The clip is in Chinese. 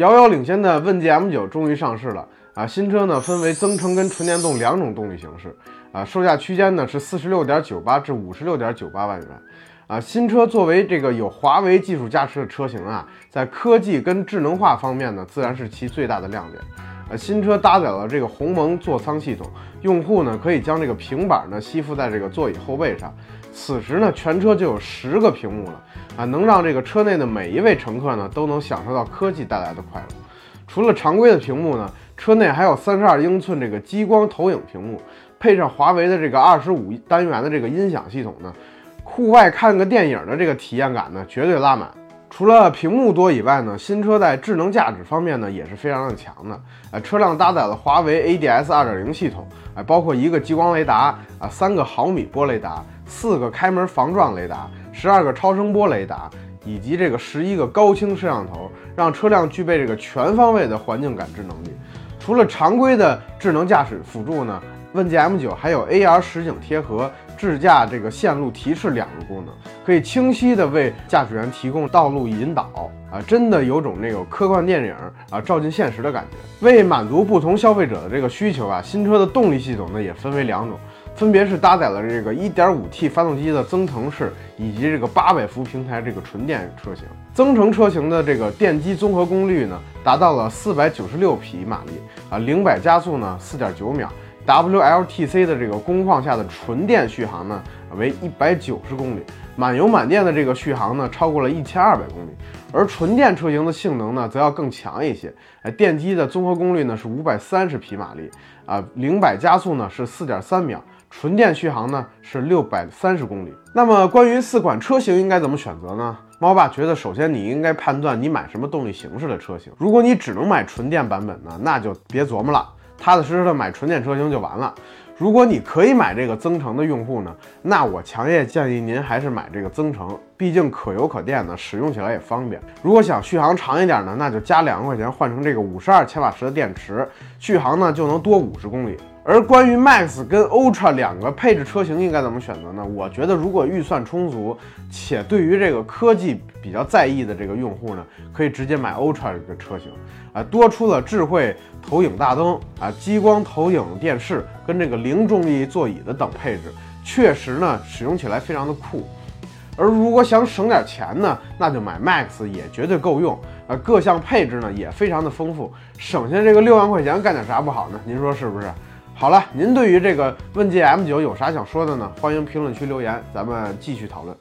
遥遥领先的问界 M9 终于上市了啊！新车呢分为增程跟纯电动两种动力形式啊，售价区间呢是四十六点九八至五十六点九八万元啊。新车作为这个有华为技术加持的车型啊，在科技跟智能化方面呢，自然是其最大的亮点。呃，新车搭载了这个鸿蒙座舱系统，用户呢可以将这个平板呢吸附在这个座椅后背上，此时呢全车就有十个屏幕了啊，能让这个车内的每一位乘客呢都能享受到科技带来的快乐。除了常规的屏幕呢，车内还有三十二英寸这个激光投影屏幕，配上华为的这个二十五单元的这个音响系统呢，户外看个电影的这个体验感呢绝对拉满。除了屏幕多以外呢，新车在智能驾驶方面呢也是非常的强的。呃，车辆搭载了华为 ADS 2.0系统，哎，包括一个激光雷达啊，三个毫米波雷达，四个开门防撞雷达，十二个超声波雷达，以及这个十一个高清摄像头，让车辆具备这个全方位的环境感知能力。除了常规的智能驾驶辅助呢？问界 M9 还有 AR 实景贴合、智驾这个线路提示两个功能，可以清晰的为驾驶员提供道路引导啊，真的有种那个科幻电影啊照进现实的感觉。为满足不同消费者的这个需求啊，新车的动力系统呢也分为两种，分别是搭载了这个 1.5T 发动机的增程式，以及这个800伏平台这个纯电车型。增程车型的这个电机综合功率呢达到了496匹马力啊，零百加速呢4.9秒。WLTC 的这个工况下的纯电续航呢为一百九十公里，满油满电的这个续航呢超过了一千二百公里，而纯电车型的性能呢则要更强一些，哎，电机的综合功率呢是五百三十匹马力啊，零百加速呢是四点三秒，纯电续航呢是六百三十公里。那么关于四款车型应该怎么选择呢？猫爸觉得，首先你应该判断你买什么动力形式的车型，如果你只能买纯电版本呢，那就别琢磨了。踏踏实实的买纯电车型就完了。如果你可以买这个增程的用户呢，那我强烈建议您还是买这个增程，毕竟可油可电呢，使用起来也方便。如果想续航长一点呢，那就加两万块钱换成这个五十二千瓦时的电池，续航呢就能多五十公里。而关于 Max 跟 Ultra 两个配置车型应该怎么选择呢？我觉得如果预算充足，且对于这个科技比较在意的这个用户呢，可以直接买 Ultra 这个车型，啊，多出了智慧投影大灯啊、激光投影电视跟这个零重力座椅的等配置，确实呢使用起来非常的酷。而如果想省点钱呢，那就买 Max 也绝对够用，啊，各项配置呢也非常的丰富，省下这个六万块钱干点啥不好呢？您说是不是？好了，您对于这个问界 M9 有啥想说的呢？欢迎评论区留言，咱们继续讨论。